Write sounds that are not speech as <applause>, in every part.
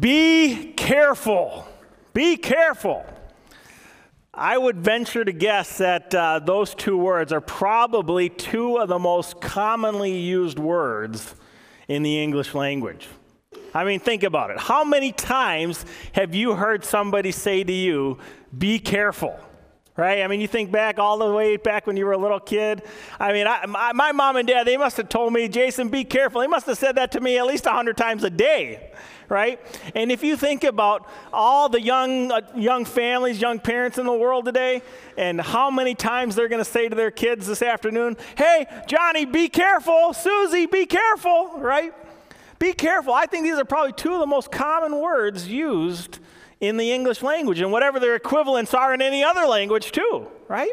Be careful. Be careful. I would venture to guess that uh, those two words are probably two of the most commonly used words in the English language. I mean, think about it. How many times have you heard somebody say to you, be careful? Right? I mean, you think back all the way back when you were a little kid. I mean, I, my, my, mom and dad, they must have told me, Jason, be careful. They must have said that to me at least 100 times a day, right? And if you think about all the young, uh, young families, young parents in the world today, and how many times they're going to say to their kids this afternoon, hey, Johnny, be careful. Susie, be careful, right? Be careful. I think these are probably two of the most common words used in the English language and whatever their equivalents are in any other language, too, right?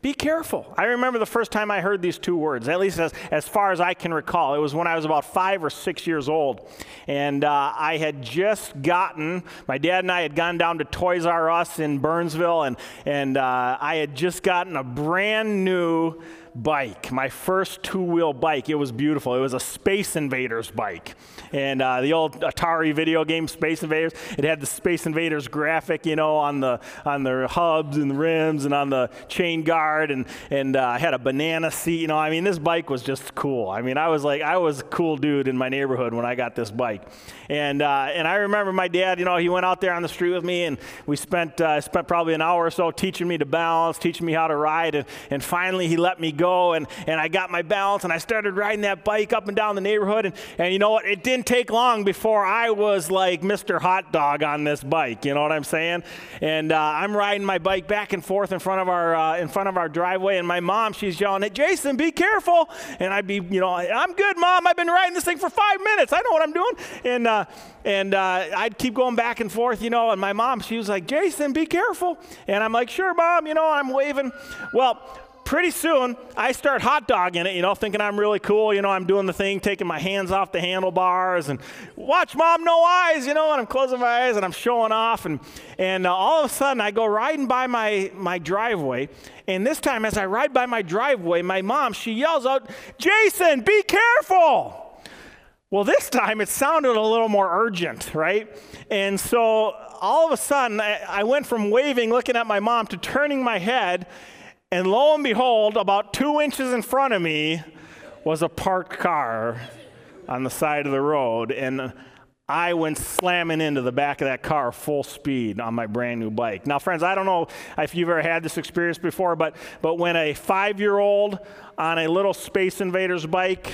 Be careful. I remember the first time I heard these two words, at least as, as far as I can recall. It was when I was about five or six years old. And uh, I had just gotten, my dad and I had gone down to Toys R Us in Burnsville, and, and uh, I had just gotten a brand new bike, my first two wheel bike. It was beautiful. It was a Space Invaders bike. And uh, the old Atari video game Space Invaders, it had the Space Invaders graphic, you know, on the, on the hubs and the rims and on the chain guard. And, and uh, had a banana seat. You know, I mean, this bike was just cool. I mean, I was like, I was a cool dude in my neighborhood when I got this bike. And, uh, and I remember my dad, you know, he went out there on the street with me and we spent, uh, spent probably an hour or so teaching me to balance, teaching me how to ride. And, and finally, he let me go and, and I got my balance and I started riding that bike up and down the neighborhood. And, and you know what? It didn't take long before I was like Mr. Hot Dog on this bike. You know what I'm saying? And uh, I'm riding my bike back and forth in front of our, uh, in front of our driveway. And my mom, she's yelling, hey, Jason, be careful. And I'd be, you know, I'm good, mom. I've been riding this thing for five minutes. I know what I'm doing. And, uh, and uh, I'd keep going back and forth, you know. And my mom, she was like, Jason, be careful. And I'm like, sure, mom, you know, I'm waving. Well, pretty soon I start hot dogging it, you know, thinking I'm really cool. You know, I'm doing the thing, taking my hands off the handlebars and watch mom, no eyes, you know, and I'm closing my eyes and I'm showing off. And, and uh, all of a sudden I go riding by my, my driveway. And this time, as I ride by my driveway, my mom, she yells out, Jason, be careful. Well, this time it sounded a little more urgent, right? And so all of a sudden, I, I went from waving, looking at my mom, to turning my head, and lo and behold, about two inches in front of me was a parked car on the side of the road. And I went slamming into the back of that car full speed on my brand new bike. Now, friends, I don't know if you've ever had this experience before, but, but when a five year old on a little Space Invaders bike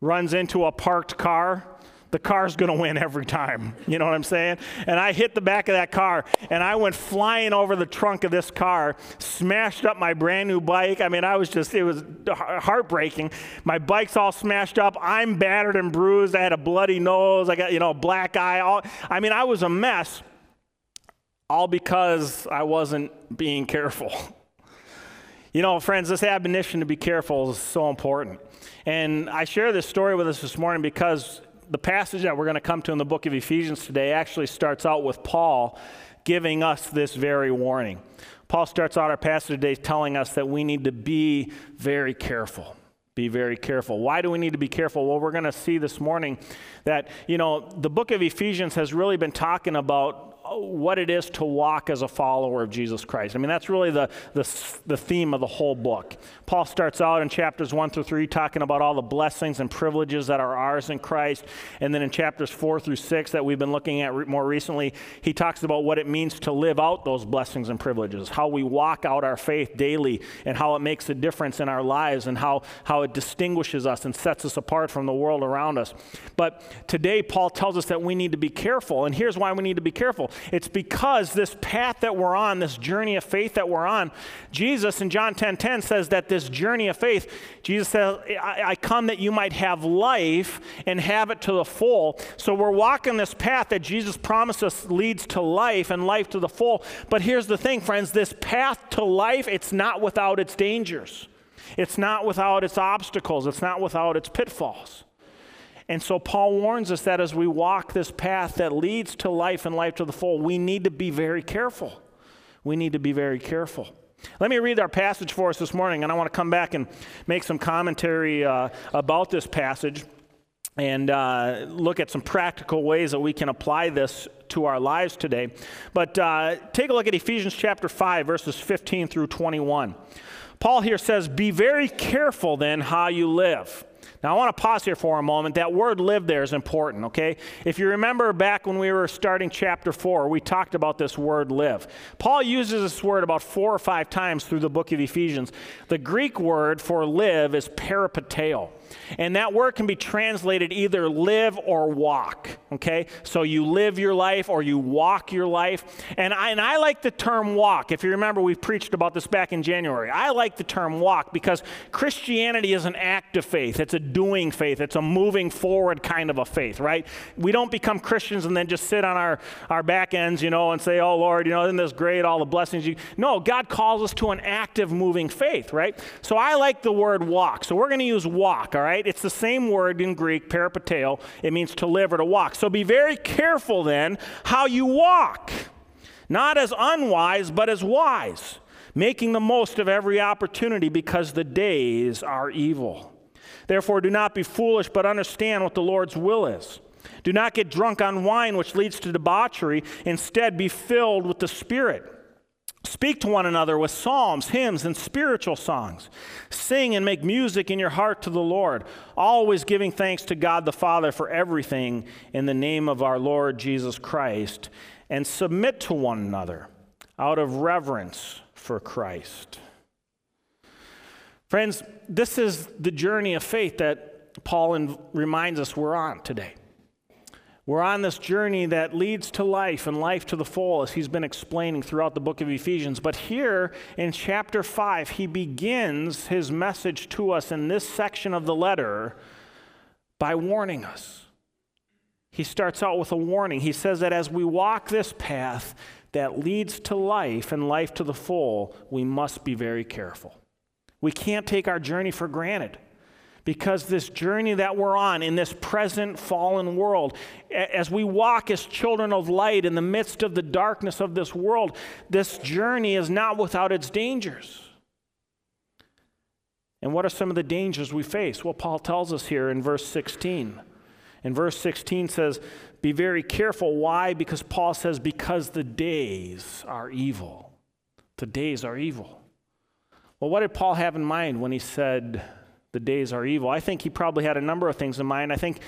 runs into a parked car, the car's going to win every time. You know what I'm saying? And I hit the back of that car and I went flying over the trunk of this car, smashed up my brand new bike. I mean, I was just, it was heartbreaking. My bike's all smashed up. I'm battered and bruised. I had a bloody nose. I got, you know, black eye. All, I mean, I was a mess, all because I wasn't being careful. <laughs> You know, friends, this admonition to be careful is so important. And I share this story with us this morning because the passage that we're going to come to in the book of Ephesians today actually starts out with Paul giving us this very warning. Paul starts out our passage today telling us that we need to be very careful. Be very careful. Why do we need to be careful? Well, we're going to see this morning that, you know, the book of Ephesians has really been talking about what it is to walk as a follower of Jesus Christ. I mean, that's really the, the, the, theme of the whole book. Paul starts out in chapters 1 through 3 talking about all the blessings and privileges that are ours in Christ. And then in chapters 4 through 6 that we've been looking at re- more recently, he talks about what it means to live out those blessings and privileges, how we walk out our faith daily, and how it makes a difference in our lives, and how, how it distinguishes us and sets us apart from the world around us. But today, Paul tells us that we need to be careful. And here's why we need to be careful it's because this path that we're on, this journey of faith that we're on, Jesus in John 10 10 says that this journey of faith, Jesus says, I, I come that you might have life and have it to the full. So we're walking this path that Jesus promised us leads to life and life to the full. But here's the thing, friends this path to life, it's not without its dangers. It's not without its obstacles. It's not without its pitfalls. And so Paul warns us that as we walk this path that leads to life and life to the full, we need to be very careful. We need to be very careful. Let me read our passage for us this morning, and I want to come back and make some commentary uh, about this passage. and uh, look at some practical ways that we can apply this to our lives today. But uh, take a look at Ephesians chapter 5, verses 15 through 21. Paul here says, Be very careful then how you live now, I want to pause here for a moment. That word live there is important, okay? If you remember back when we were starting chapter 4, we talked about this word live. Paul uses this word about four or five times through the book of Ephesians. The Greek word for live is peripateo. And that word can be translated either live or walk, okay? So you live your life or you walk your life. And I, and I like the term walk. If you remember, we preached about this back in January. I like the term walk because Christianity is an active faith, it's a doing faith, it's a moving forward kind of a faith, right? We don't become Christians and then just sit on our, our back ends, you know, and say, oh, Lord, you know, isn't this great, all the blessings you. No, God calls us to an active, moving faith, right? So I like the word walk. So we're going to use walk, all right? It's the same word in Greek, peripateo. It means to live or to walk. So be very careful then how you walk, not as unwise, but as wise, making the most of every opportunity because the days are evil. Therefore, do not be foolish, but understand what the Lord's will is. Do not get drunk on wine, which leads to debauchery. Instead, be filled with the Spirit Speak to one another with psalms, hymns, and spiritual songs. Sing and make music in your heart to the Lord, always giving thanks to God the Father for everything in the name of our Lord Jesus Christ, and submit to one another out of reverence for Christ. Friends, this is the journey of faith that Paul reminds us we're on today. We're on this journey that leads to life and life to the full, as he's been explaining throughout the book of Ephesians. But here in chapter 5, he begins his message to us in this section of the letter by warning us. He starts out with a warning. He says that as we walk this path that leads to life and life to the full, we must be very careful. We can't take our journey for granted because this journey that we're on in this present fallen world, as we walk as children of light in the midst of the darkness of this world, this journey is not without its dangers. And what are some of the dangers we face? Well, Paul tells us here in verse 16. In verse 16 says, Be very careful. Why? Because Paul says, Because the days are evil. The days are evil. Well, what did Paul have in mind when he said, the days are evil. I think he probably had a number of things in mind. I think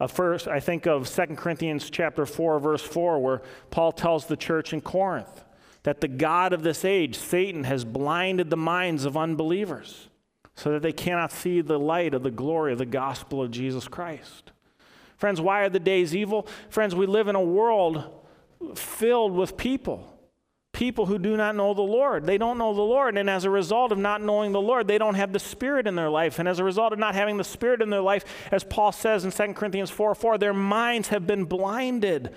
uh, first, I think of 2 Corinthians chapter 4, verse 4, where Paul tells the church in Corinth that the God of this age, Satan, has blinded the minds of unbelievers so that they cannot see the light of the glory of the gospel of Jesus Christ. Friends, why are the days evil? Friends, we live in a world filled with people people who do not know the Lord. They don't know the Lord. And as a result of not knowing the Lord, they don't have the Spirit in their life. And as a result of not having the Spirit in their life, as Paul says in 2 Corinthians 4 4, their minds have been blinded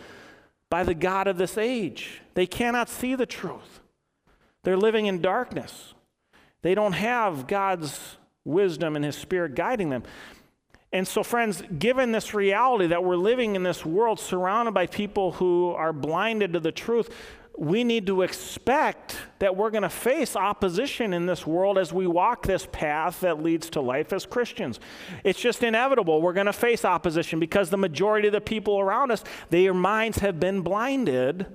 by the God of this age. They cannot see the truth. They're living in darkness. They don't have God's wisdom and His Spirit guiding them. And so, friends, given this reality that we're living in this world surrounded by people who are blinded to the truth, we need to expect that we're going to face opposition in this world as we walk this path that leads to life as Christians. It's just inevitable. We're going to face opposition because the majority of the people around us, their minds have been blinded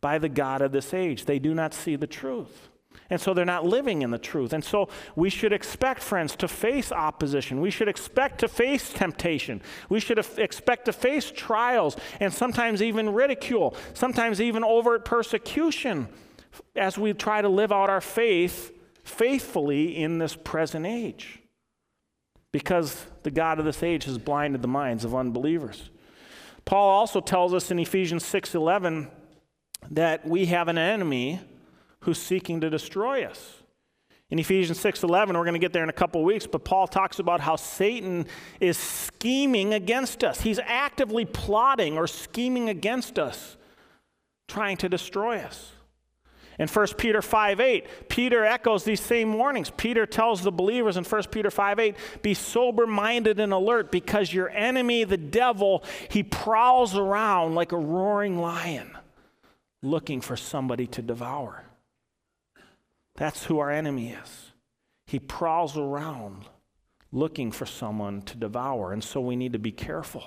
by the God of this age. They do not see the truth. And so they're not living in the truth. And so we should expect, friends, to face opposition. We should expect to face temptation. We should expect to face trials and sometimes even ridicule, sometimes even overt persecution as we try to live out our faith faithfully in this present age. Because the God of this age has blinded the minds of unbelievers. Paul also tells us in Ephesians 6:11 that we have an enemy who's seeking to destroy us. In Ephesians 6:11, we're going to get there in a couple weeks, but Paul talks about how Satan is scheming against us. He's actively plotting or scheming against us, trying to destroy us. In 1 Peter 5:8, Peter echoes these same warnings. Peter tells the believers in 1 Peter 5:8, "Be sober-minded and alert because your enemy the devil, he prowls around like a roaring lion, looking for somebody to devour." That's who our enemy is. He prowls around looking for someone to devour. And so we need to be careful.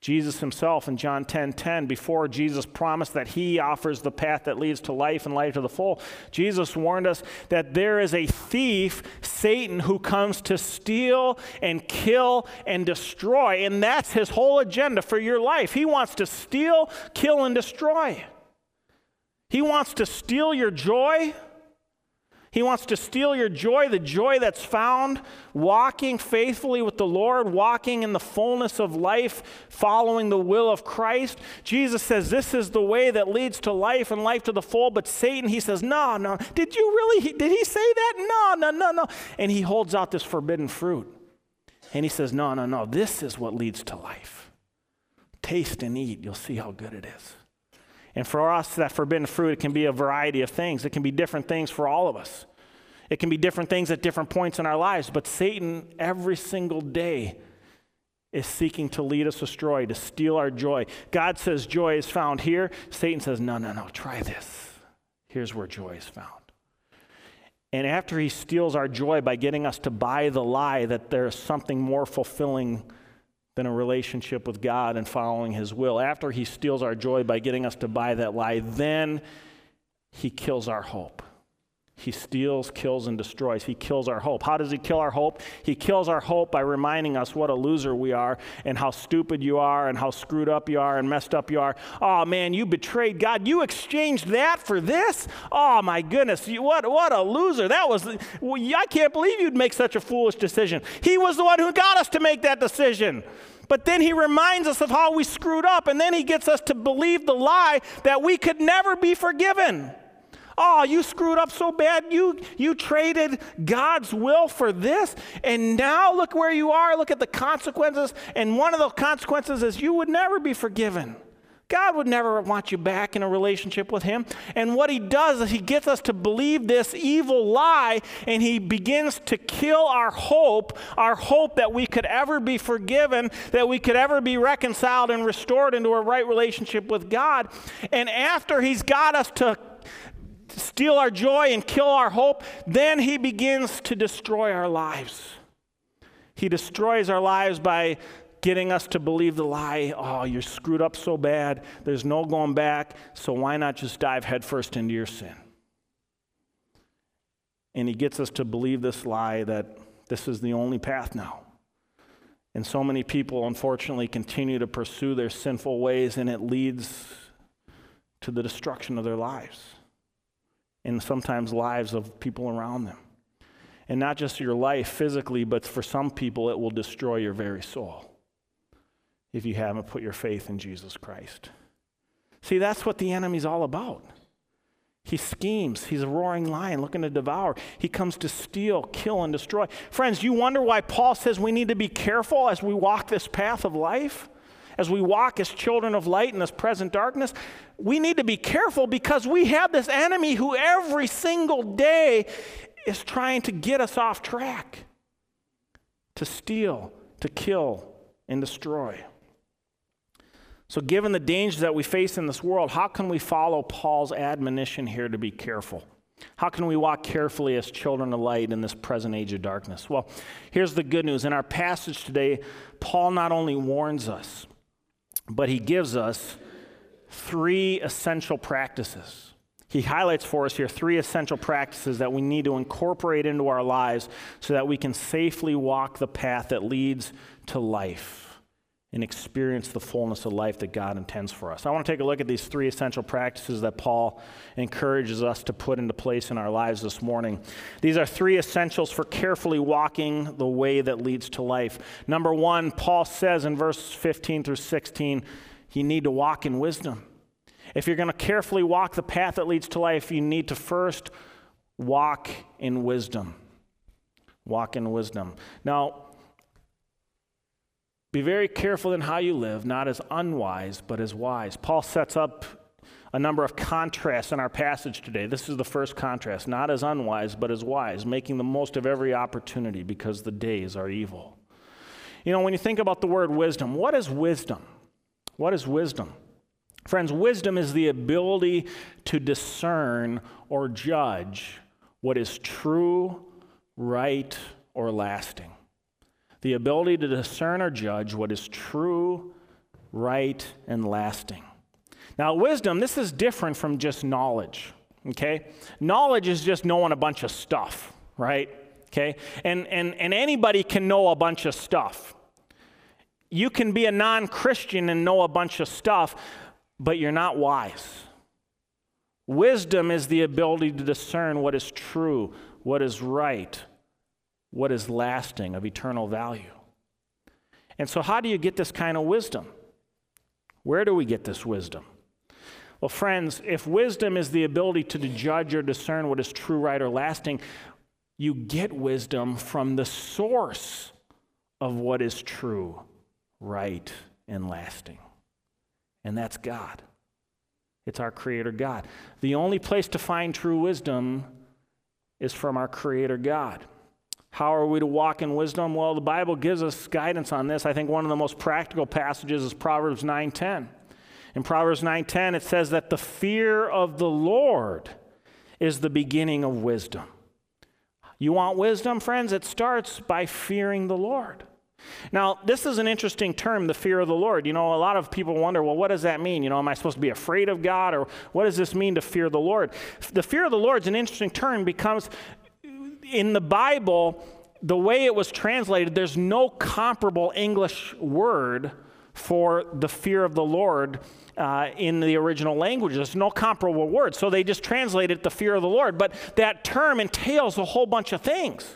Jesus himself in John 10 10, before Jesus promised that he offers the path that leads to life and life to the full, Jesus warned us that there is a thief, Satan, who comes to steal and kill and destroy. And that's his whole agenda for your life. He wants to steal, kill, and destroy. He wants to steal your joy. He wants to steal your joy, the joy that's found walking faithfully with the Lord, walking in the fullness of life, following the will of Christ. Jesus says this is the way that leads to life and life to the full, but Satan, he says, No, no. Did you really? Did he say that? No, no, no, no. And he holds out this forbidden fruit. And he says, No, no, no. This is what leads to life. Taste and eat. You'll see how good it is. And for us, that forbidden fruit, it can be a variety of things. It can be different things for all of us. It can be different things at different points in our lives. But Satan, every single day, is seeking to lead us astray, to steal our joy. God says joy is found here. Satan says, no, no, no, try this. Here's where joy is found. And after he steals our joy by getting us to buy the lie that there's something more fulfilling than a relationship with God and following His will. After He steals our joy by getting us to buy that lie, then He kills our hope. He steals, kills, and destroys. He kills our hope. How does he kill our hope? He kills our hope by reminding us what a loser we are and how stupid you are and how screwed up you are and messed up you are. Oh man, you betrayed God. You exchanged that for this? Oh my goodness, you, what, what a loser. That was, I can't believe you'd make such a foolish decision. He was the one who got us to make that decision. But then he reminds us of how we screwed up, and then he gets us to believe the lie that we could never be forgiven. Oh, you screwed up so bad. You, you traded God's will for this. And now look where you are. Look at the consequences. And one of the consequences is you would never be forgiven. God would never want you back in a relationship with Him. And what He does is He gets us to believe this evil lie and He begins to kill our hope, our hope that we could ever be forgiven, that we could ever be reconciled and restored into a right relationship with God. And after He's got us to steal our joy and kill our hope, then he begins to destroy our lives. He destroys our lives by getting us to believe the lie oh, you're screwed up so bad, there's no going back, so why not just dive headfirst into your sin? And he gets us to believe this lie that this is the only path now. And so many people, unfortunately, continue to pursue their sinful ways, and it leads to the destruction of their lives and sometimes lives of people around them. And not just your life physically, but for some people, it will destroy your very soul if you haven't put your faith in Jesus Christ. See, that's what the enemy's all about. He schemes. He's a roaring lion looking to devour. He comes to steal, kill, and destroy. Friends, you wonder why Paul says we need to be careful as we walk this path of life? as we walk as children of light in this present darkness, we need to be careful because we have this enemy who every single day is trying to get us off track, to steal, to kill, and destroy. So, given the dangers that we face in this world, how can we follow Paul's admonition here to be careful? How can we walk carefully as children of light in this present age of darkness? Well, here's the good news. In our passage today, Paul not only warns us, but he gives us three essential practices. He highlights for us here three essential practices that we need to incorporate into our lives so that we can safely walk the path that leads to life and experience the fullness of life that God intends for us. I want to take a look at these three essential practices that Paul encourages us to put into place in our lives this morning. These are three essentials for carefully walking the way that leads to life. Number one, Paul says in verse 15 through 16, you need to walk in wisdom. If you're going to carefully walk the path that leads to life, you need to first walk in wisdom. Walk in wisdom. Now, be very careful in how you live, not as unwise, but as wise. Paul sets up a number of contrasts in our passage today. This is the first contrast not as unwise, but as wise, making the most of every opportunity because the days are evil. You know, when you think about the word wisdom, what is wisdom? What is wisdom? Friends, wisdom is the ability to discern or judge what is true, right, or lasting. The ability to discern or judge what is true, right, and lasting. Now, wisdom, this is different from just knowledge, okay? Knowledge is just knowing a bunch of stuff, right? Okay? And, and, and anybody can know a bunch of stuff. You can be a non Christian and know a bunch of stuff, but you're not wise. Wisdom is the ability to discern what is true, what is right, what is lasting, of eternal value. And so, how do you get this kind of wisdom? Where do we get this wisdom? Well, friends, if wisdom is the ability to judge or discern what is true, right, or lasting, you get wisdom from the source of what is true, right, and lasting. And that's God. It's our Creator God. The only place to find true wisdom is from our Creator God. How are we to walk in wisdom? Well, the Bible gives us guidance on this. I think one of the most practical passages is Proverbs 9:10. In Proverbs 9:10 it says that the fear of the Lord is the beginning of wisdom. You want wisdom, friends? It starts by fearing the Lord. Now, this is an interesting term, the fear of the Lord. You know, a lot of people wonder, well, what does that mean? You know, am I supposed to be afraid of God? Or what does this mean to fear the Lord? The fear of the Lord is an interesting term because in the Bible, the way it was translated, there's no comparable English word for the fear of the Lord uh, in the original language. There's no comparable word. So they just translated the fear of the Lord. But that term entails a whole bunch of things.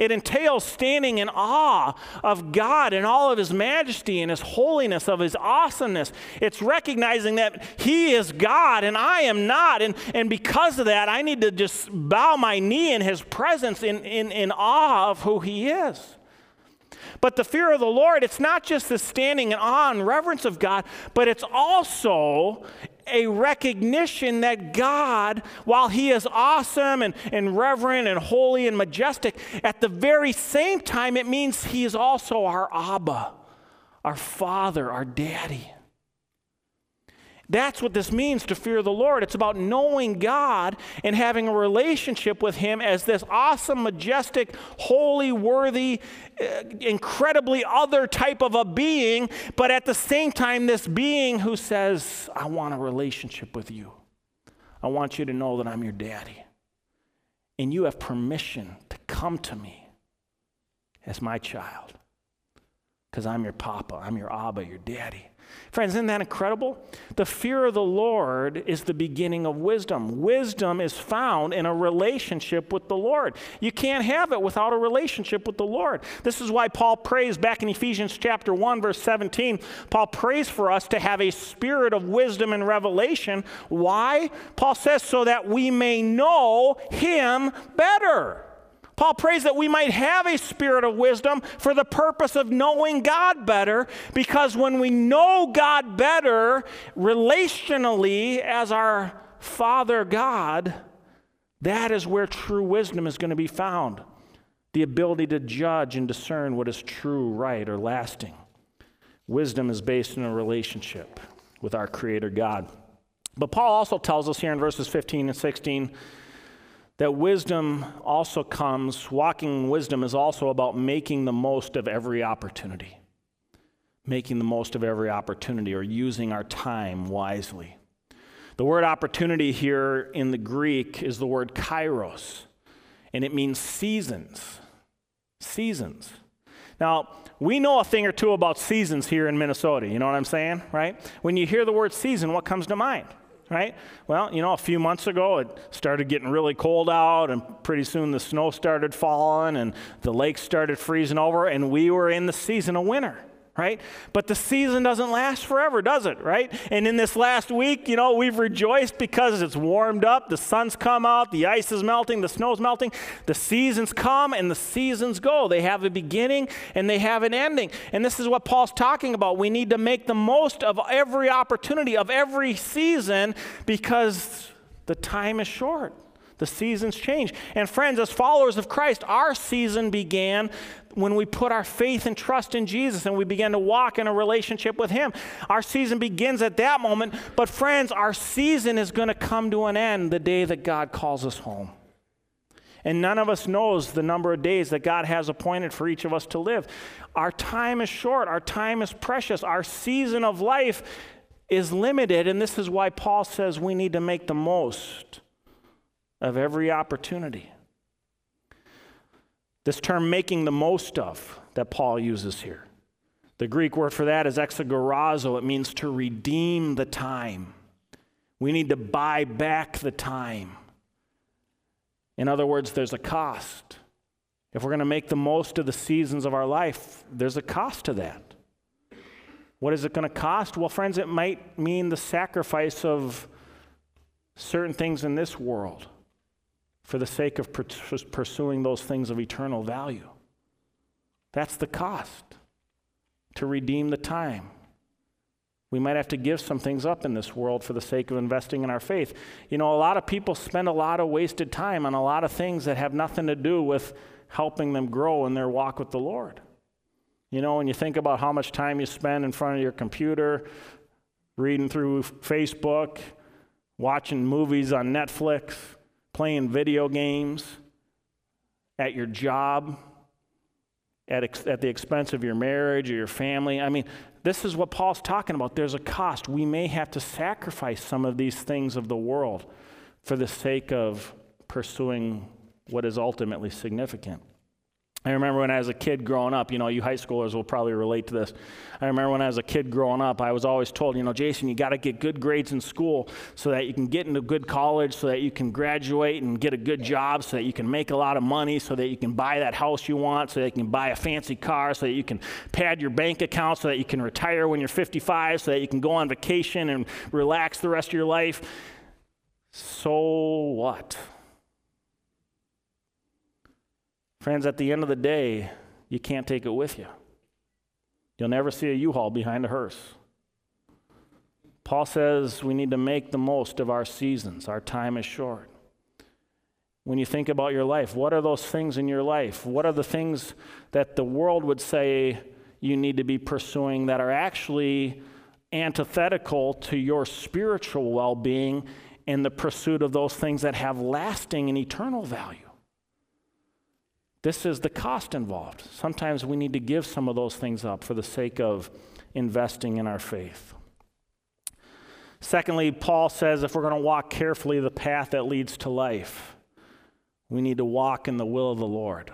It entails standing in awe of God and all of His majesty and His holiness, of His awesomeness. It's recognizing that He is God and I am not. And, and because of that, I need to just bow my knee in His presence in, in, in awe of who He is. But the fear of the Lord, it's not just the standing in awe and reverence of God, but it's also a recognition that God, while He is awesome and, and reverent and holy and majestic, at the very same time, it means He is also our Abba, our Father, our Daddy. That's what this means to fear the Lord. It's about knowing God and having a relationship with Him as this awesome, majestic, holy, worthy, uh, incredibly other type of a being, but at the same time, this being who says, I want a relationship with you. I want you to know that I'm your daddy. And you have permission to come to me as my child because I'm your papa, I'm your Abba, your daddy. Friends, isn't that incredible? The fear of the Lord is the beginning of wisdom. Wisdom is found in a relationship with the Lord. You can't have it without a relationship with the Lord. This is why Paul prays back in Ephesians chapter 1 verse 17. Paul prays for us to have a spirit of wisdom and revelation. Why? Paul says so that we may know him better. Paul prays that we might have a spirit of wisdom for the purpose of knowing God better, because when we know God better relationally as our Father God, that is where true wisdom is going to be found. The ability to judge and discern what is true, right, or lasting. Wisdom is based in a relationship with our Creator God. But Paul also tells us here in verses 15 and 16 that wisdom also comes, walking wisdom is also about making the most of every opportunity. Making the most of every opportunity or using our time wisely. The word opportunity here in the Greek is the word kairos, and it means seasons. Seasons. Now, we know a thing or two about seasons here in Minnesota. You know what I'm saying, right? When you hear the word season, what comes to mind? Right? Well, you know, a few months ago it started getting really cold out, and pretty soon the snow started falling, and the lakes started freezing over, and we were in the season of winter right? But the season doesn't last forever, does it, right? And in this last week, you know, we've rejoiced because it's warmed up, the sun's come out, the ice is melting, the snow's melting. The seasons come and the seasons go. They have a beginning and they have an ending. And this is what Paul's talking about. We need to make the most of every opportunity, of every season, because the time is short. The seasons change. And friends, as followers of Christ, our season began when we put our faith and trust in Jesus and we begin to walk in a relationship with Him. Our season begins at that moment. But, friends, our season is going to come to an end the day that God calls us home. And none of us knows the number of days that God has appointed for each of us to live. Our time is short, our time is precious, our season of life is limited, and this is why Paul says we need to make the most of every opportunity. This term making the most of that Paul uses here. The Greek word for that is exagorazo. It means to redeem the time. We need to buy back the time. In other words, there's a cost. If we're going to make the most of the seasons of our life, there's a cost to that. What is it going to cost? Well, friends, it might mean the sacrifice of certain things in this world for the sake of pursuing those things of eternal value. That's the cost to redeem the time. We might have to give some things up in this world for the sake of investing in our faith. You know, a lot of people spend a lot of wasted time on a lot of things that have nothing to do with helping them grow in their walk with the Lord. You know, when you think about how much time you spend in front of your computer, reading through Facebook, watching movies on Netflix, playing video games, at your job, at, ex- at the expense of your marriage or your family. I mean, this is what Paul's talking about. There's a cost. We may have to sacrifice some of these things of the world for the sake of pursuing what is ultimately significant. I remember when I was a kid growing up, you know, you high schoolers will probably relate to this. I remember when I was a kid growing up, I was always told, you know, Jason, you got to get good grades in school so that you can get into good college, so that you can graduate and get a good job, so that you can make a lot of money, so that you can buy that house you want, so that you can buy a fancy car, so that you can pad your bank account, so that you can retire when you're 55, so that you can go on vacation and relax the rest of your life. So what? Friends, at the end of the day, you can't take it with you. You'll never see a U Haul behind a hearse. Paul says we need to make the most of our seasons. Our time is short. When you think about your life, what are those things in your life? What are the things that the world would say you need to be pursuing that are actually antithetical to your spiritual well being in the pursuit of those things that have lasting and eternal value? This is the cost involved. Sometimes we need to give some of those things up for the sake of investing in our faith. Secondly, Paul says if we're going to walk carefully the path that leads to life, we need to walk in the will of the Lord.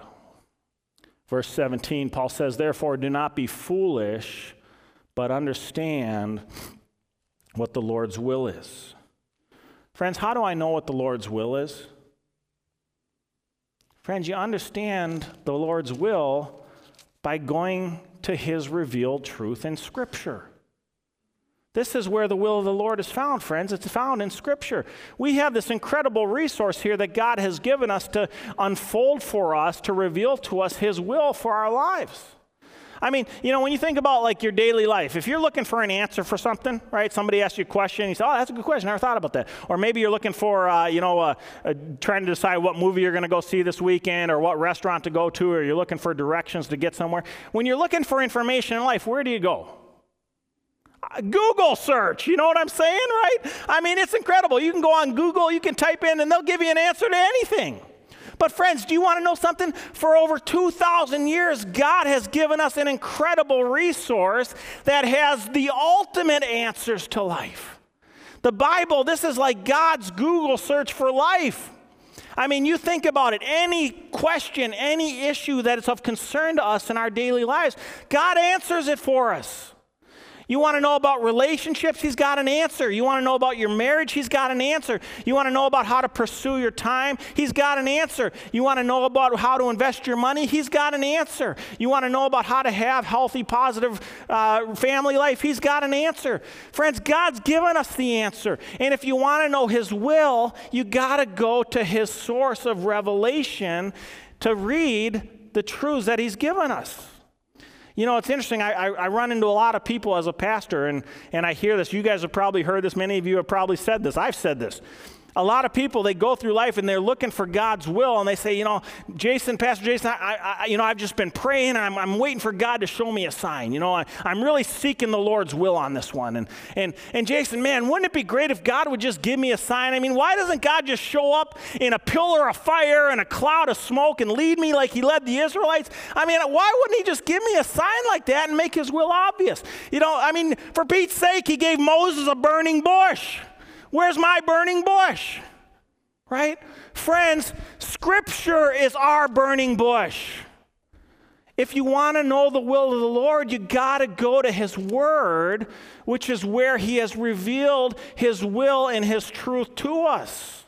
Verse 17, Paul says, Therefore, do not be foolish, but understand what the Lord's will is. Friends, how do I know what the Lord's will is? Friends, you understand the Lord's will by going to his revealed truth in Scripture. This is where the will of the Lord is found, friends. It's found in Scripture. We have this incredible resource here that God has given us to unfold for us, to reveal to us His will for our lives. I mean, you know, when you think about like your daily life, if you're looking for an answer for something, right? Somebody asks you a question, you say, "Oh, that's a good question. I never thought about that." Or maybe you're looking for, uh, you know, uh, uh, trying to decide what movie you're going to go see this weekend, or what restaurant to go to, or you're looking for directions to get somewhere. When you're looking for information in life, where do you go? Uh, Google search, you know what I'm saying, right? I mean, it's incredible. You can go on Google, you can type in, and they'll give you an answer to anything. But, friends, do you want to know something? For over 2,000 years, God has given us an incredible resource that has the ultimate answers to life. The Bible, this is like God's Google search for life. I mean, you think about it any question, any issue that is of concern to us in our daily lives, God answers it for us. You want to know about relationships? He's got an answer. You want to know about your marriage? He's got an answer. You want to know about how to pursue your time? He's got an answer. You want to know about how to invest your money? He's got an answer. You want to know about how to have healthy, positive uh, family life? He's got an answer. Friends, God's given us the answer. And if you want to know His will, you got to go to His source of revelation to read the truths that He's given us. You know, it's interesting. I, I, I, run into a lot of people as a pastor, and, and I hear this. You guys have probably heard this. Many of you have probably said this. I've said this. A lot of people they go through life and they're looking for God's will and they say, you know, Jason, Pastor Jason, I, I you know, I've just been praying and I'm, I'm waiting for God to show me a sign. You know, I, I'm really seeking the Lord's will on this one. And, and, and Jason, man, wouldn't it be great if God would just give me a sign? I mean, why doesn't God just show up in a pillar of fire and a cloud of smoke and lead me like he led the Israelites? I mean, why wouldn't he just give me a sign like that and make his will obvious? You know, I mean, for Pete's sake, he gave Moses a burning bush. Where's my burning bush? Right? Friends, Scripture is our burning bush. If you want to know the will of the Lord, you got to go to His Word, which is where He has revealed His will and His truth to us.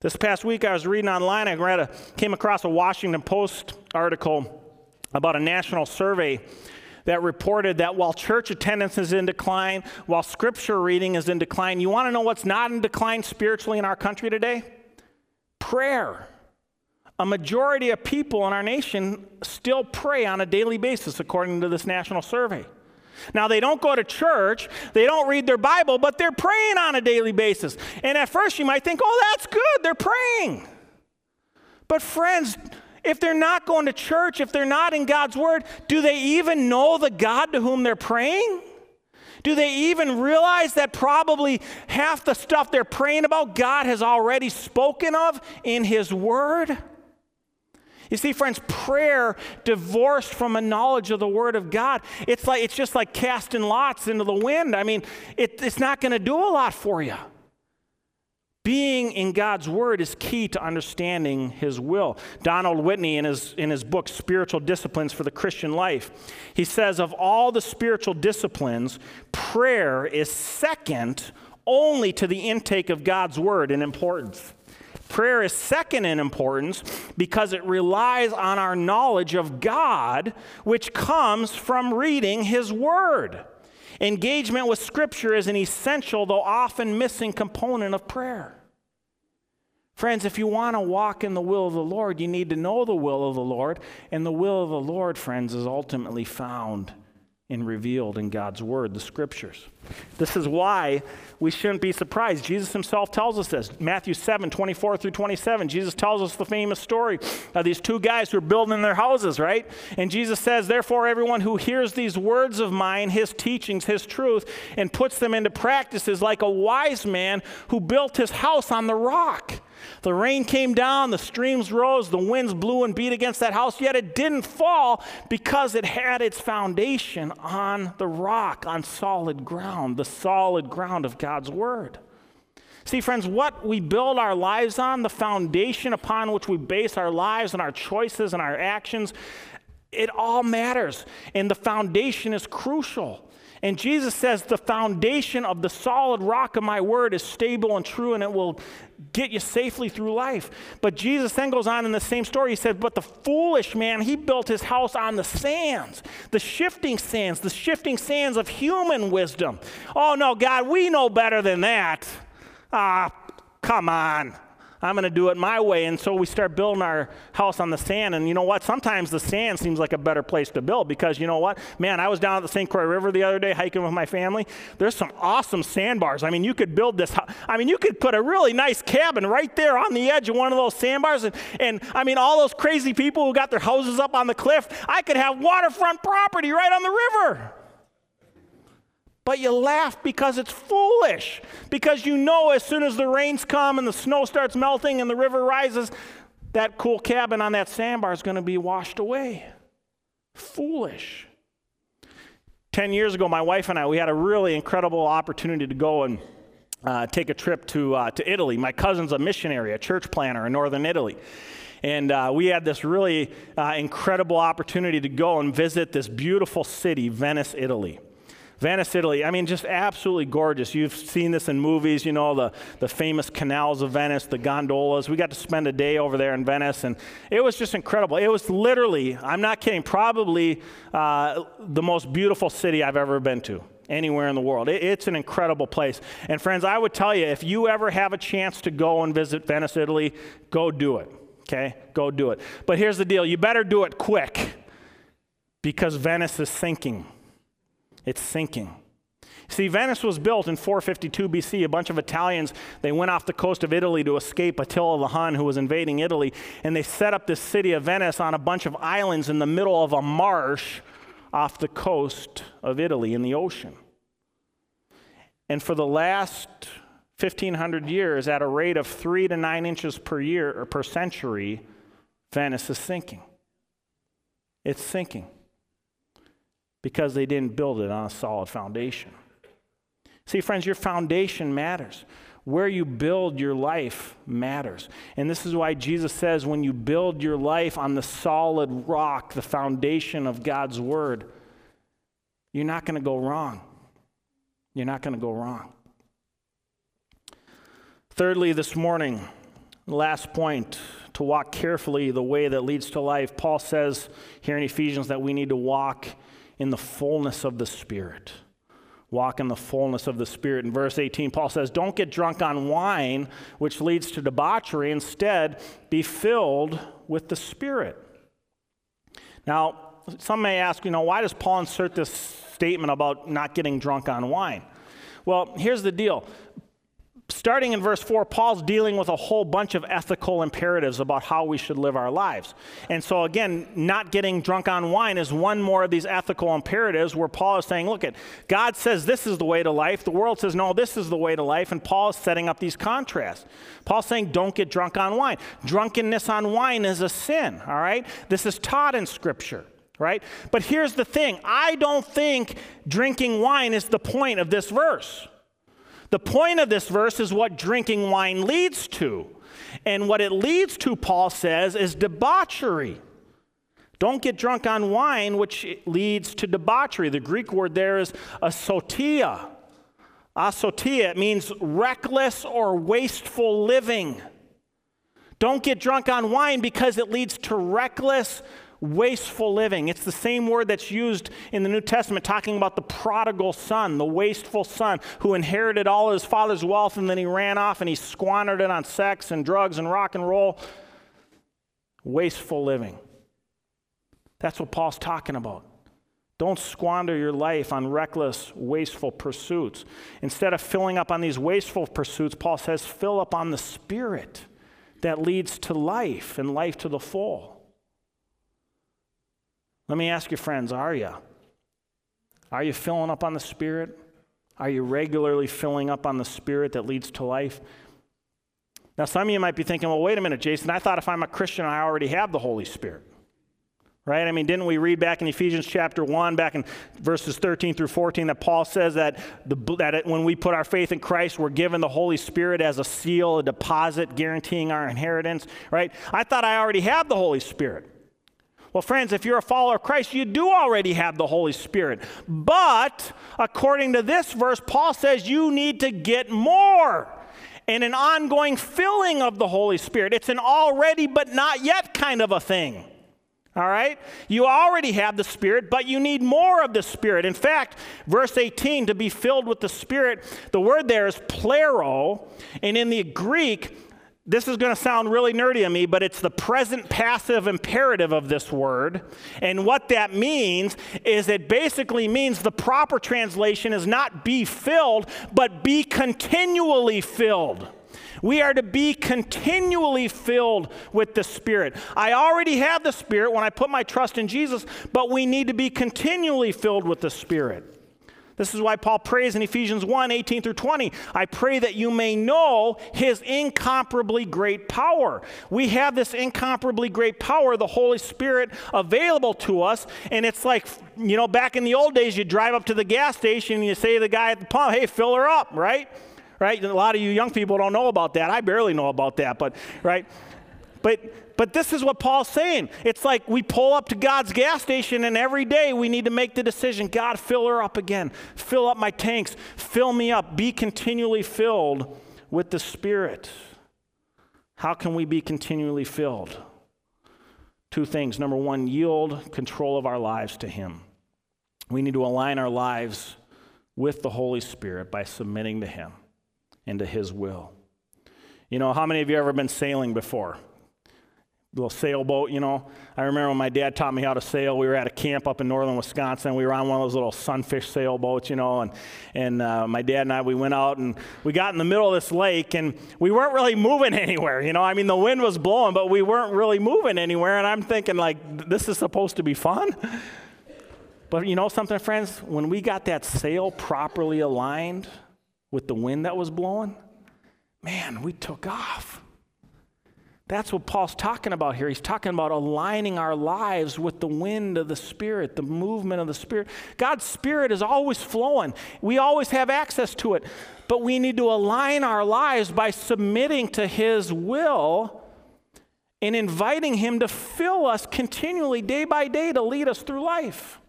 This past week, I was reading online. I read a, came across a Washington Post article about a national survey that reported that while church attendance is in decline, while scripture reading is in decline, you want to know what's not in decline spiritually in our country today? Prayer. A majority of people in our nation still pray on a daily basis, according to this national survey. Now, they don't go to church, they don't read their Bible, but they're praying on a daily basis. And at first, you might think, oh, that's good, they're praying. But, friends, if they're not going to church, if they're not in God's Word, do they even know the God to whom they're praying? Do they even realize that probably half the stuff they're praying about God has already spoken of in His Word? You see, friends, prayer divorced from a knowledge of the Word of God, it's like it's just like casting lots into the wind. I mean, it, it's not going to do a lot for you. Being in God's Word is key to understanding His will. Donald Whitney, in his, in his book, Spiritual Disciplines for the Christian Life, he says, Of all the spiritual disciplines, prayer is second only to the intake of God's Word in importance. Prayer is second in importance because it relies on our knowledge of God, which comes from reading His Word. Engagement with Scripture is an essential, though often missing, component of prayer. Friends, if you want to walk in the will of the Lord, you need to know the will of the Lord. And the will of the Lord, friends, is ultimately found and revealed in God's Word, the Scriptures. This is why we shouldn't be surprised. Jesus himself tells us this. Matthew 7, 24 through 27. Jesus tells us the famous story of these two guys who are building their houses, right? And Jesus says, Therefore, everyone who hears these words of mine, his teachings, his truth, and puts them into practice is like a wise man who built his house on the rock. The rain came down, the streams rose, the winds blew and beat against that house, yet it didn't fall because it had its foundation on the rock, on solid ground, the solid ground of God's Word. See, friends, what we build our lives on, the foundation upon which we base our lives and our choices and our actions, it all matters. And the foundation is crucial. And Jesus says, The foundation of the solid rock of my word is stable and true, and it will get you safely through life. But Jesus then goes on in the same story. He said, But the foolish man, he built his house on the sands, the shifting sands, the shifting sands of human wisdom. Oh, no, God, we know better than that. Ah, come on. I'm going to do it my way. And so we start building our house on the sand. And you know what? Sometimes the sand seems like a better place to build because you know what? Man, I was down at the St. Croix River the other day hiking with my family. There's some awesome sandbars. I mean, you could build this. I mean, you could put a really nice cabin right there on the edge of one of those sandbars. And, and I mean, all those crazy people who got their houses up on the cliff, I could have waterfront property right on the river. But you laugh because it's foolish. Because you know as soon as the rains come and the snow starts melting and the river rises, that cool cabin on that sandbar is going to be washed away. Foolish. Ten years ago, my wife and I, we had a really incredible opportunity to go and uh, take a trip to, uh, to Italy. My cousin's a missionary, a church planner in northern Italy. And uh, we had this really uh, incredible opportunity to go and visit this beautiful city, Venice, Italy. Venice, Italy, I mean, just absolutely gorgeous. You've seen this in movies, you know, the, the famous canals of Venice, the gondolas. We got to spend a day over there in Venice, and it was just incredible. It was literally, I'm not kidding, probably uh, the most beautiful city I've ever been to anywhere in the world. It, it's an incredible place. And friends, I would tell you, if you ever have a chance to go and visit Venice, Italy, go do it. Okay? Go do it. But here's the deal you better do it quick because Venice is sinking. It's sinking. See, Venice was built in 452 BC. A bunch of Italians, they went off the coast of Italy to escape Attila the Hun, who was invading Italy, and they set up this city of Venice on a bunch of islands in the middle of a marsh off the coast of Italy in the ocean. And for the last 1,500 years, at a rate of three to nine inches per year or per century, Venice is sinking. It's sinking because they didn't build it on a solid foundation. See, friends, your foundation matters. Where you build your life matters. And this is why Jesus says when you build your life on the solid rock, the foundation of God's word, you're not going to go wrong. You're not going to go wrong. Thirdly, this morning, last point, to walk carefully the way that leads to life. Paul says here in Ephesians that we need to walk in the fullness of the Spirit walk in the fullness of the Spirit. In verse 18, Paul says, Don't get drunk on wine, which leads to debauchery. Instead, be filled with the Spirit. Now, some may ask, you know, why does Paul insert this statement about not getting drunk on wine? Well, here's the deal starting in verse 4, Paul's dealing with a whole bunch of ethical imperatives about how we should live our lives. And so, again, not getting drunk on wine is one more of these ethical imperatives where Paul is saying, look, at God says this is the way to life. The world says, no, this is the way to life. And Paul is setting up these contrasts. Paul's saying, don't get drunk on wine. Drunkenness on wine is a sin, all right? This is taught in Scripture right? But here's the thing I don't think drinking wine is the point of this verse. The point of this verse is what drinking wine leads to. And what it leads to, Paul says, is debauchery. Don't get drunk on wine, which leads to debauchery. The Greek word there is asotia. Asotia, it means reckless or wasteful living. Don't get drunk on wine because it leads to reckless wasteful living. It's the same word that's used in the New Testament talking about the prodigal son, the wasteful son who inherited all his father's wealth and then he ran off and he squandered it on sex and drugs and rock and roll. Wasteful living. That's what Paul's talking about. Don't squander your life on reckless, wasteful pursuits. Instead of filling up on these wasteful pursuits, Paul says, fill up on the Spirit that leads to life and life to the full. Let me ask you, friends, are you? Are you filling up on the Spirit? Are you regularly filling up on the Spirit that leads to life? Now, some of you might be thinking, well, wait a minute, Jason, I thought if I'm a Christian, I already have the Holy Spirit. Right? I mean, didn't we read back in Ephesians chapter 1, back in verses 13 through 14, that Paul says that, the, that it, when we put our faith in Christ, we're given the Holy Spirit as a seal, a deposit guaranteeing our inheritance, right? I thought I already had the Holy Spirit. Well, friends, if you're a follower of Christ, you do already have the Holy Spirit. But according to this verse, Paul says you need to get more and an ongoing filling of the Holy Spirit. It's an already but not yet kind of a thing. All right? You already have the Spirit, but you need more of the Spirit. In fact, verse 18, to be filled with the Spirit, the word there is plero, and in the Greek, this is going to sound really nerdy to me, but it's the present passive imperative of this word. And what that means is it basically means the proper translation is not be filled, but be continually filled. We are to be continually filled with the Spirit. I already have the Spirit when I put my trust in Jesus, but we need to be continually filled with the Spirit. This is why Paul prays in Ephesians 1 18 through 20. I pray that you may know his incomparably great power. We have this incomparably great power, the Holy Spirit, available to us. And it's like, you know, back in the old days, you drive up to the gas station and you say to the guy at the pump, hey, fill her up, right? Right? A lot of you young people don't know about that. I barely know about that, but, right? But, but this is what Paul's saying. It's like we pull up to God's gas station, and every day we need to make the decision God, fill her up again. Fill up my tanks. Fill me up. Be continually filled with the Spirit. How can we be continually filled? Two things. Number one, yield control of our lives to Him. We need to align our lives with the Holy Spirit by submitting to Him and to His will. You know, how many of you ever been sailing before? Little sailboat, you know. I remember when my dad taught me how to sail. We were at a camp up in northern Wisconsin. We were on one of those little sunfish sailboats, you know, and, and uh, my dad and I, we went out and we got in the middle of this lake and we weren't really moving <laughs> anywhere, you know. I mean, the wind was blowing, but we weren't really moving anywhere. And I'm thinking, like, this is supposed to be fun. But you know something, friends? When we got that sail properly aligned with the wind that was blowing, man, we took off. That's what Paul's talking about here. He's talking about aligning our lives with the wind of the Spirit, the movement of the Spirit. God's Spirit is always flowing, we always have access to it. But we need to align our lives by submitting to His will and inviting Him to fill us continually, day by day, to lead us through life.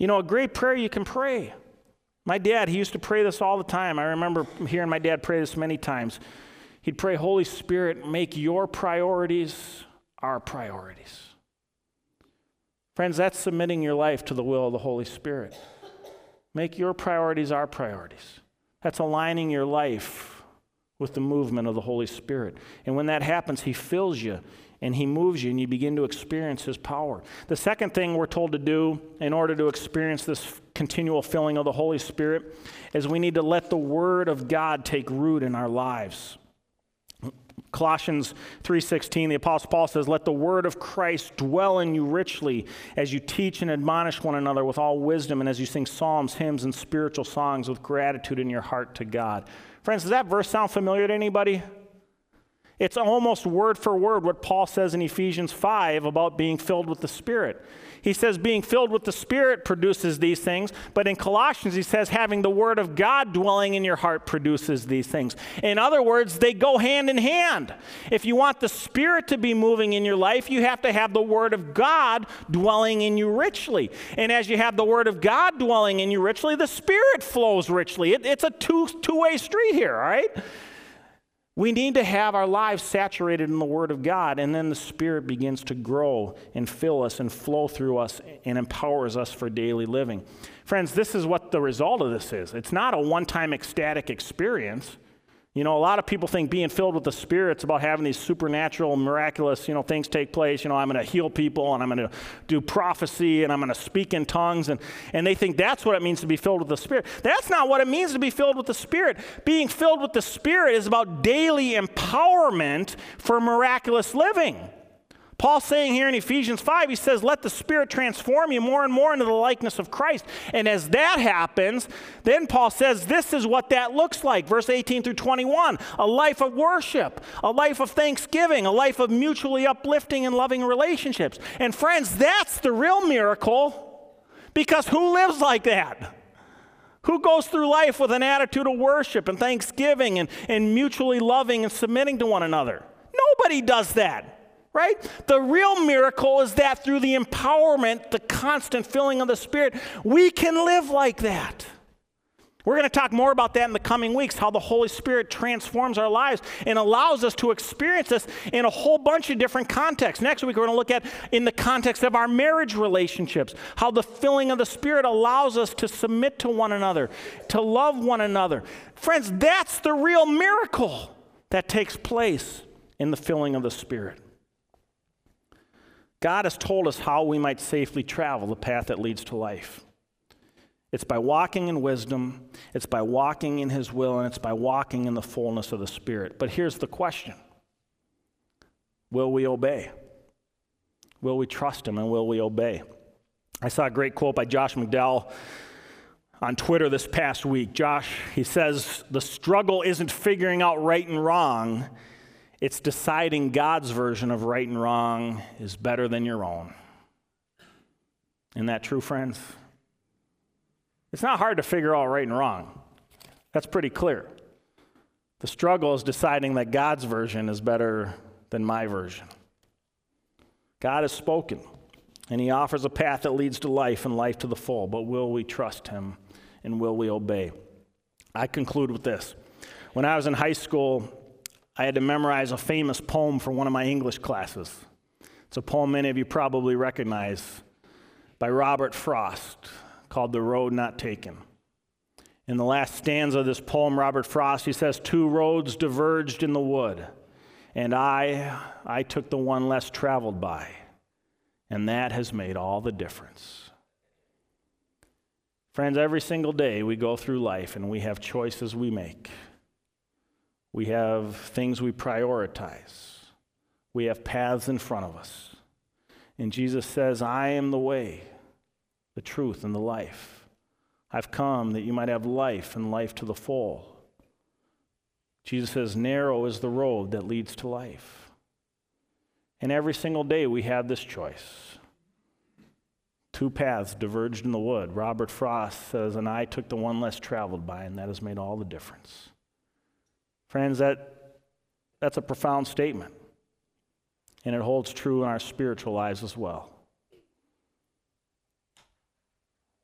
You know, a great prayer you can pray. My dad, he used to pray this all the time. I remember hearing my dad pray this many times. He'd pray, Holy Spirit, make your priorities our priorities. Friends, that's submitting your life to the will of the Holy Spirit. Make your priorities our priorities. That's aligning your life with the movement of the Holy Spirit. And when that happens, He fills you and He moves you and you begin to experience His power. The second thing we're told to do in order to experience this continual filling of the Holy Spirit is we need to let the Word of God take root in our lives. Colossians 3:16 the apostle Paul says let the word of Christ dwell in you richly as you teach and admonish one another with all wisdom and as you sing psalms hymns and spiritual songs with gratitude in your heart to God. Friends, does that verse sound familiar to anybody? It's almost word for word what Paul says in Ephesians 5 about being filled with the Spirit. He says being filled with the Spirit produces these things, but in Colossians he says having the Word of God dwelling in your heart produces these things. In other words, they go hand in hand. If you want the Spirit to be moving in your life, you have to have the Word of God dwelling in you richly. And as you have the Word of God dwelling in you richly, the Spirit flows richly. It, it's a two, two-way street here, all right? We need to have our lives saturated in the Word of God, and then the Spirit begins to grow and fill us and flow through us and empowers us for daily living. Friends, this is what the result of this is. It's not a one time ecstatic experience. You know, a lot of people think being filled with the Spirit's about having these supernatural, miraculous, you know, things take place. You know, I'm going to heal people and I'm going to do prophecy and I'm going to speak in tongues. And, and they think that's what it means to be filled with the Spirit. That's not what it means to be filled with the Spirit. Being filled with the Spirit is about daily empowerment for miraculous living. Paul's saying here in Ephesians 5, he says, Let the Spirit transform you more and more into the likeness of Christ. And as that happens, then Paul says, This is what that looks like. Verse 18 through 21 a life of worship, a life of thanksgiving, a life of mutually uplifting and loving relationships. And friends, that's the real miracle because who lives like that? Who goes through life with an attitude of worship and thanksgiving and, and mutually loving and submitting to one another? Nobody does that right? The real miracle is that through the empowerment, the constant filling of the Spirit, we can live like that. We're going to talk more about that in the coming weeks, how the Holy Spirit transforms our lives and allows us to experience this in a whole bunch of different contexts. Next week, we're going to look at in the context of our marriage relationships, how the filling of the Spirit allows us to submit to one another, to love one another. Friends, that's the real miracle that takes place in the filling of the Spirit. God has told us how we might safely travel the path that leads to life. It's by walking in wisdom, it's by walking in His will, and it's by walking in the fullness of the Spirit. But here's the question Will we obey? Will we trust Him and will we obey? I saw a great quote by Josh McDowell on Twitter this past week. Josh, he says, The struggle isn't figuring out right and wrong, it's deciding God's version of right and wrong is better than your own. Isn't that true, friends? It's not hard to figure out right and wrong. That's pretty clear. The struggle is deciding that God's version is better than my version. God has spoken, and He offers a path that leads to life and life to the full, but will we trust Him and will we obey? I conclude with this. When I was in high school, I had to memorize a famous poem for one of my English classes. It's a poem many of you probably recognize by Robert Frost called The Road Not Taken. In the last stanza of this poem, Robert Frost, he says, Two roads diverged in the wood, and I, I took the one less traveled by, and that has made all the difference. Friends, every single day we go through life and we have choices we make. We have things we prioritize. We have paths in front of us. And Jesus says, I am the way, the truth, and the life. I've come that you might have life and life to the full. Jesus says, Narrow is the road that leads to life. And every single day we have this choice. Two paths diverged in the wood. Robert Frost says, And I took the one less traveled by, and that has made all the difference. Friends, that, that's a profound statement. And it holds true in our spiritual lives as well.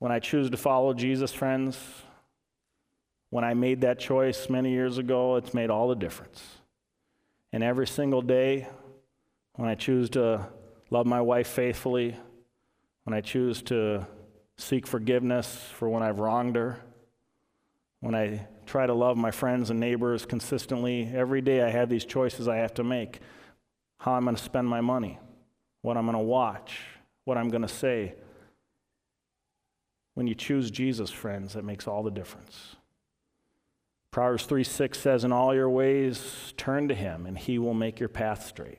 When I choose to follow Jesus, friends, when I made that choice many years ago, it's made all the difference. And every single day, when I choose to love my wife faithfully, when I choose to seek forgiveness for when I've wronged her, when I try to love my friends and neighbors consistently, every day I have these choices I have to make how I'm going to spend my money, what I'm going to watch, what I'm going to say. When you choose Jesus, friends, that makes all the difference. Proverbs 3 6 says, In all your ways, turn to him, and he will make your path straight.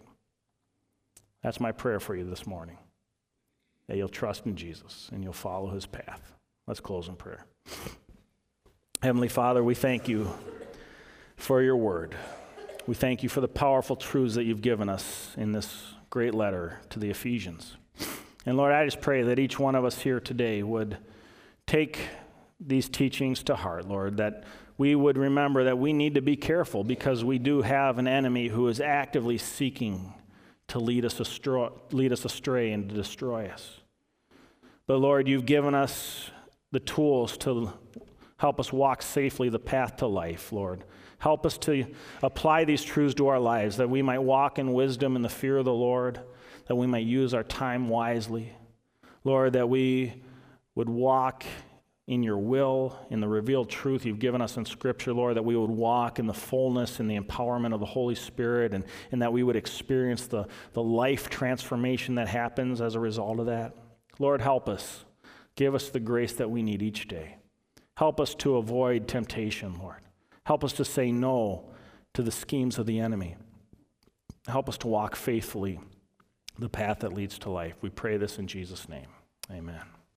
That's my prayer for you this morning. That you'll trust in Jesus and you'll follow his path. Let's close in prayer. Heavenly Father, we thank you for your word. We thank you for the powerful truths that you've given us in this great letter to the Ephesians. And Lord, I just pray that each one of us here today would take these teachings to heart, Lord, that we would remember that we need to be careful because we do have an enemy who is actively seeking to lead us astray, lead us astray and to destroy us. But Lord, you've given us the tools to help us walk safely the path to life, Lord. Help us to apply these truths to our lives, that we might walk in wisdom and the fear of the Lord, that we might use our time wisely. Lord, that we would walk in your will, in the revealed truth you've given us in Scripture, Lord, that we would walk in the fullness and the empowerment of the Holy Spirit, and, and that we would experience the, the life transformation that happens as a result of that. Lord, help us. Give us the grace that we need each day. Help us to avoid temptation, Lord. Help us to say no to the schemes of the enemy. Help us to walk faithfully the path that leads to life. We pray this in Jesus' name. Amen.